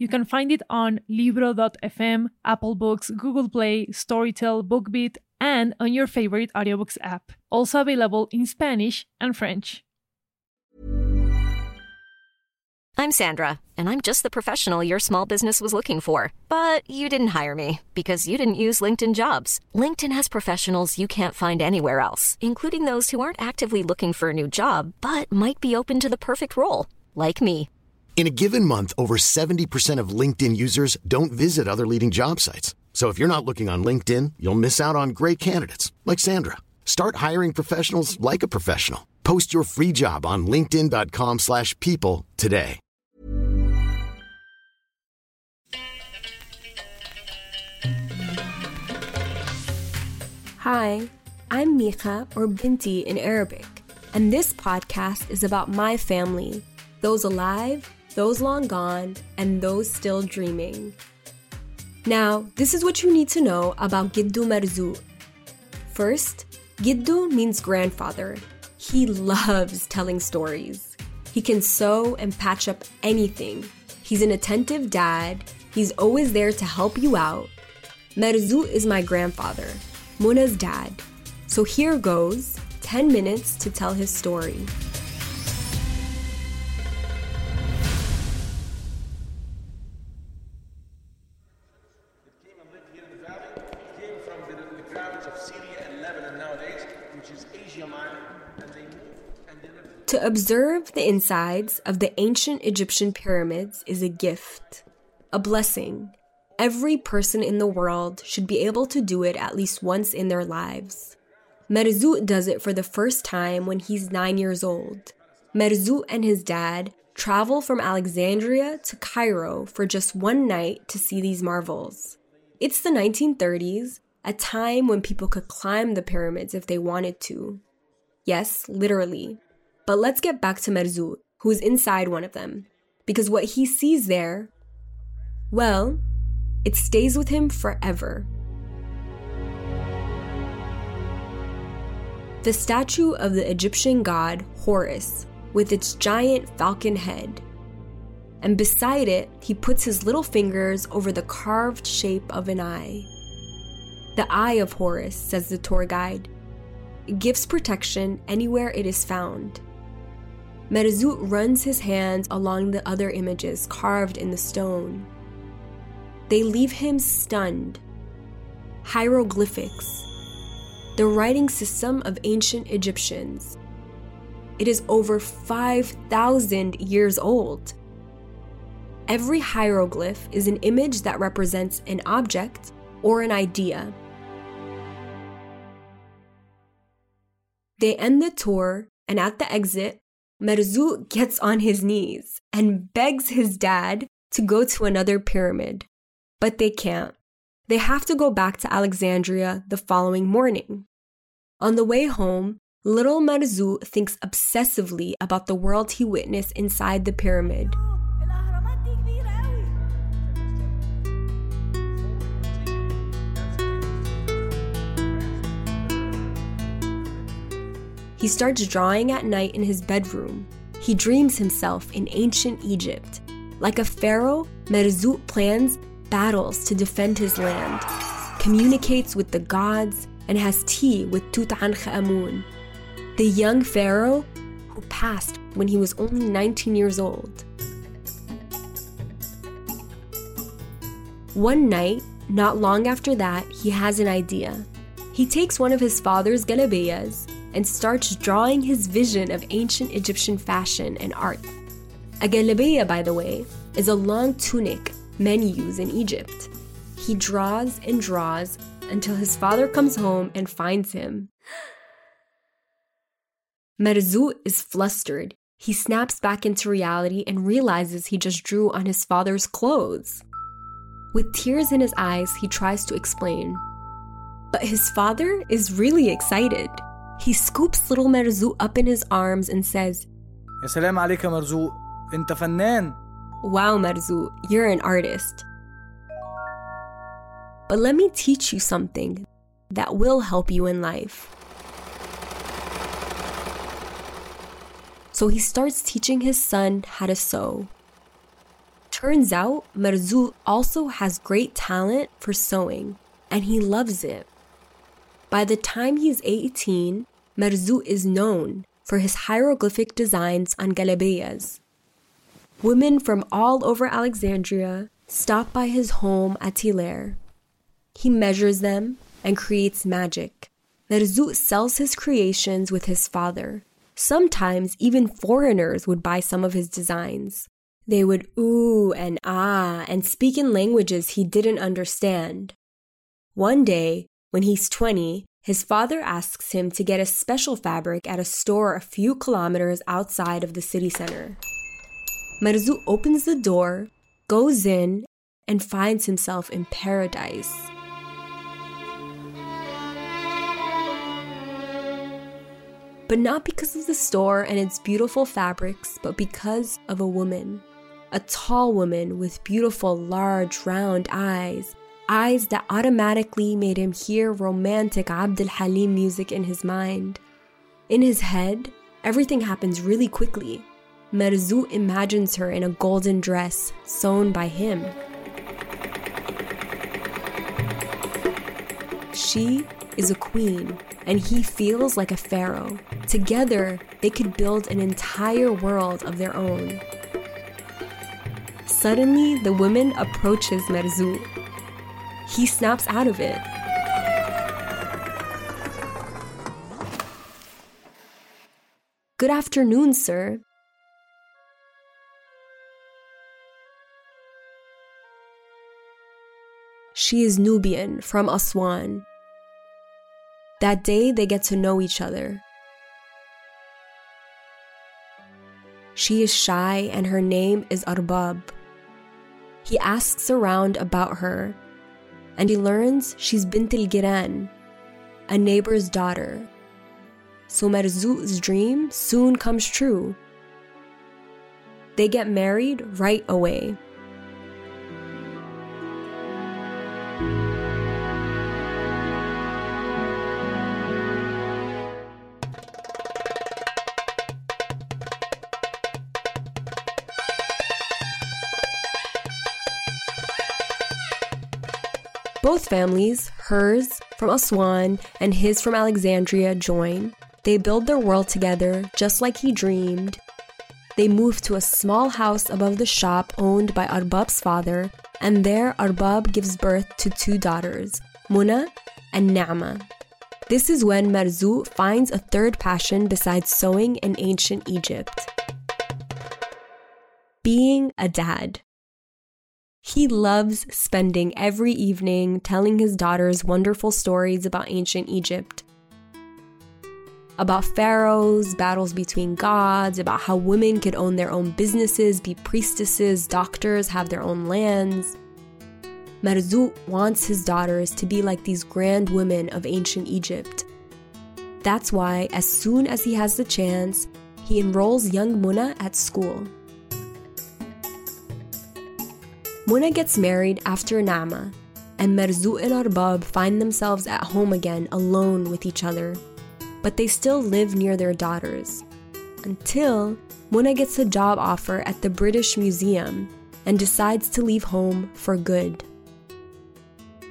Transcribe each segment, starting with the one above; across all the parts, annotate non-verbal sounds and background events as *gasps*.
You can find it on Libro.fm, Apple Books, Google Play, Storytel, BookBeat, and on your favorite audiobooks app. Also available in Spanish and French. I'm Sandra, and I'm just the professional your small business was looking for. But you didn't hire me because you didn't use LinkedIn jobs. LinkedIn has professionals you can't find anywhere else, including those who aren't actively looking for a new job but might be open to the perfect role, like me. In a given month, over 70% of LinkedIn users don't visit other leading job sites. So if you're not looking on LinkedIn, you'll miss out on great candidates like Sandra. Start hiring professionals like a professional. Post your free job on linkedin.com/people today. Hi, I'm Mija or Binti in Arabic, and this podcast is about my family, those alive, those long gone, and those still dreaming. Now, this is what you need to know about Giddu Marzu. First, Giddu means grandfather. He loves telling stories. He can sew and patch up anything. He's an attentive dad. He's always there to help you out. Marzu is my grandfather, Muna's dad. So here goes 10 minutes to tell his story. Observe the insides of the ancient Egyptian pyramids is a gift, a blessing. Every person in the world should be able to do it at least once in their lives. Merzout does it for the first time when he's nine years old. Merzout and his dad travel from Alexandria to Cairo for just one night to see these marvels. It's the 1930s, a time when people could climb the pyramids if they wanted to. Yes, literally. But let's get back to Merzout, who's inside one of them. Because what he sees there, well, it stays with him forever. The statue of the Egyptian god Horus, with its giant falcon head. And beside it, he puts his little fingers over the carved shape of an eye. The eye of Horus, says the tour guide. Gives protection anywhere it is found. Merzout runs his hands along the other images carved in the stone. They leave him stunned. Hieroglyphics, the writing system of ancient Egyptians. It is over 5,000 years old. Every hieroglyph is an image that represents an object or an idea. They end the tour, and at the exit, Merzout gets on his knees and begs his dad to go to another pyramid. But they can't. They have to go back to Alexandria the following morning. On the way home, little Merzout thinks obsessively about the world he witnessed inside the pyramid. He starts drawing at night in his bedroom. He dreams himself in ancient Egypt. Like a pharaoh, Merzout plans battles to defend his land, communicates with the gods, and has tea with Tutankhamun, the young pharaoh who passed when he was only 19 years old. One night, not long after that, he has an idea. He takes one of his father's galabeyas and starts drawing his vision of ancient Egyptian fashion and art. A galabeya, by the way, is a long tunic men use in Egypt. He draws and draws until his father comes home and finds him. *gasps* Merzout is flustered. He snaps back into reality and realizes he just drew on his father's clothes. With tears in his eyes, he tries to explain. But his father is really excited. He scoops little Marzouk up in his arms and says, "Assalamu alaikum, عليك Inta fannan? Wow Marzouk, you're an artist. But let me teach you something that will help you in life. So he starts teaching his son how to sew. Turns out Marzouk also has great talent for sewing and he loves it. By the time he's 18, Merzu is known for his hieroglyphic designs on galabiyas. Women from all over Alexandria stop by his home at Hilaire. He measures them and creates magic. Merzu sells his creations with his father. Sometimes even foreigners would buy some of his designs. They would ooh and ah and speak in languages he didn't understand. One day, when he's 20, his father asks him to get a special fabric at a store a few kilometers outside of the city center. Merzu opens the door, goes in, and finds himself in paradise. But not because of the store and its beautiful fabrics, but because of a woman. A tall woman with beautiful, large, round eyes. Eyes that automatically made him hear romantic Abdul Halim music in his mind. In his head, everything happens really quickly. Merzu imagines her in a golden dress sewn by him. She is a queen, and he feels like a pharaoh. Together, they could build an entire world of their own. Suddenly, the woman approaches Merzu. He snaps out of it. Good afternoon, sir. She is Nubian from Aswan. That day, they get to know each other. She is shy and her name is Arbab. He asks around about her and he learns she's Bint al Giran, a neighbor's daughter. So Merzu's dream soon comes true. They get married right away. Both families, hers from Aswan and his from Alexandria, join. They build their world together just like he dreamed. They move to a small house above the shop owned by Arbab's father, and there Arbab gives birth to two daughters, Muna and Nama. This is when Marzu finds a third passion besides sewing in ancient Egypt being a dad. He loves spending every evening telling his daughters wonderful stories about ancient Egypt. About pharaohs, battles between gods, about how women could own their own businesses, be priestesses, doctors, have their own lands. Merzu wants his daughters to be like these grand women of ancient Egypt. That's why, as soon as he has the chance, he enrolls young Muna at school. Muna gets married after Nama, and Merzu and Arbab find themselves at home again alone with each other. But they still live near their daughters. Until Muna gets a job offer at the British Museum and decides to leave home for good.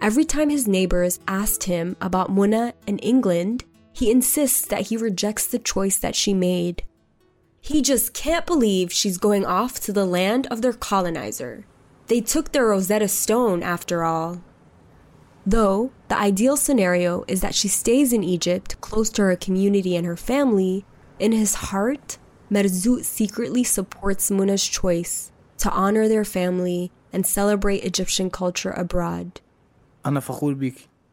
Every time his neighbors asked him about Muna and England, he insists that he rejects the choice that she made. He just can't believe she's going off to the land of their colonizer. They took their Rosetta Stone, after all. Though, the ideal scenario is that she stays in Egypt, close to her community and her family, in his heart, Marzouk secretly supports Muna's choice to honor their family and celebrate Egyptian culture abroad.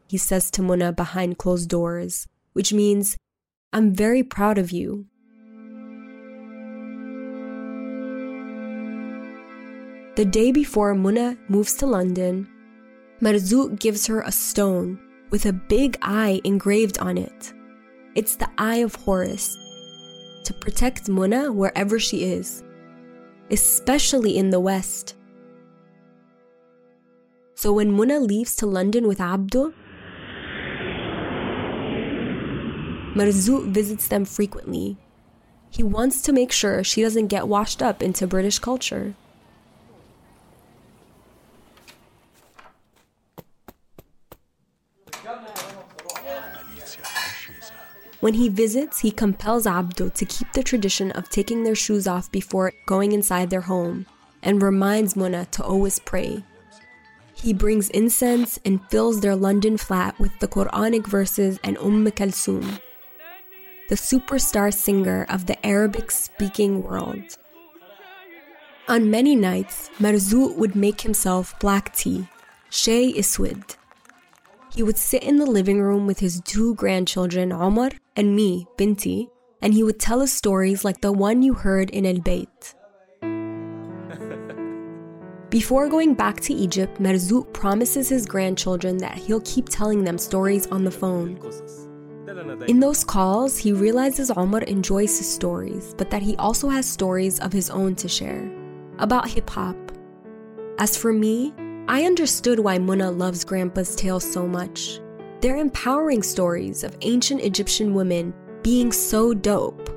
He says to Muna behind closed doors, which means, I'm very proud of you. The day before Muna moves to London, Marzouk gives her a stone with a big eye engraved on it. It's the Eye of Horus to protect Muna wherever she is, especially in the West. So when Muna leaves to London with Abdo, Marzouk visits them frequently. He wants to make sure she doesn't get washed up into British culture. When he visits, he compels Abdo to keep the tradition of taking their shoes off before going inside their home and reminds Muna to always pray. He brings incense and fills their London flat with the Quranic verses and Umm Kalsum, the superstar singer of the Arabic speaking world. On many nights, Marzouk would make himself black tea, shay iswid, he would sit in the living room with his two grandchildren, Omar and me, Binti, and he would tell us stories like the one you heard in El Bayt. *laughs* Before going back to Egypt, Marzouk promises his grandchildren that he'll keep telling them stories on the phone. In those calls, he realizes Omar enjoys his stories, but that he also has stories of his own to share about hip hop. As for me, I understood why Muna loves Grandpa's tales so much. They're empowering stories of ancient Egyptian women being so dope.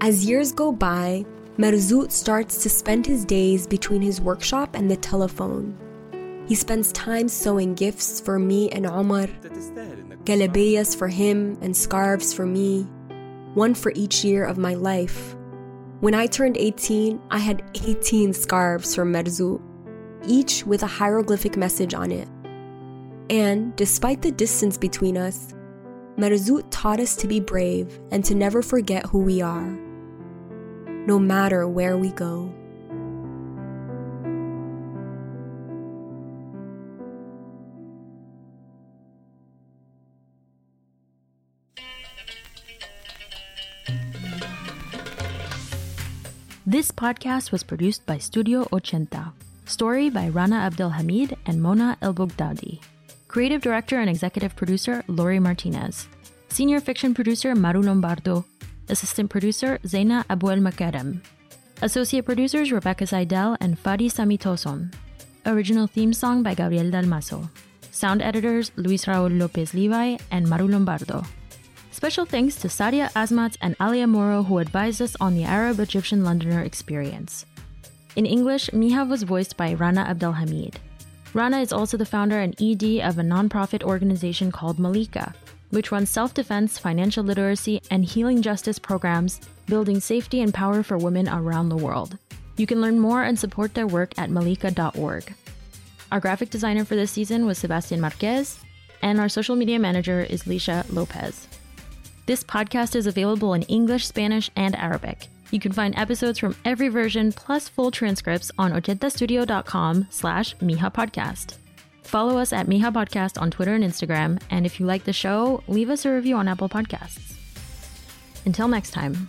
As years go by, Marzouk starts to spend his days between his workshop and the telephone. He spends time sewing gifts for me and Omar, galabiyas for him and scarves for me, one for each year of my life. When I turned 18, I had 18 scarves for Marzouk each with a hieroglyphic message on it. And despite the distance between us, Marzouk taught us to be brave and to never forget who we are, no matter where we go. This podcast was produced by Studio Ochenta. Story by Rana Abdelhamid and Mona El Creative director and executive producer Lori Martinez. Senior fiction producer Maru Lombardo. Assistant producer Zaina Abuel Makarem. Associate producers Rebecca Seidel and Fadi Samitoson. Original theme song by Gabriel Dalmaso. Sound editors Luis Raul Lopez Levi and Maru Lombardo. Special thanks to Sadia Asmat and Alia Moro who advised us on the Arab Egyptian Londoner experience. In English, Mija was voiced by Rana Abdelhamid. Rana is also the founder and ED of a nonprofit organization called Malikah, which runs self defense, financial literacy, and healing justice programs, building safety and power for women around the world. You can learn more and support their work at malikah.org. Our graphic designer for this season was Sebastian Marquez, and our social media manager is Lisha Lopez. This podcast is available in English, Spanish, and Arabic. You can find episodes from every version plus full transcripts on ochentastudio.com slash Mija Podcast. Follow us at Mija Podcast on Twitter and Instagram, and if you like the show, leave us a review on Apple Podcasts. Until next time.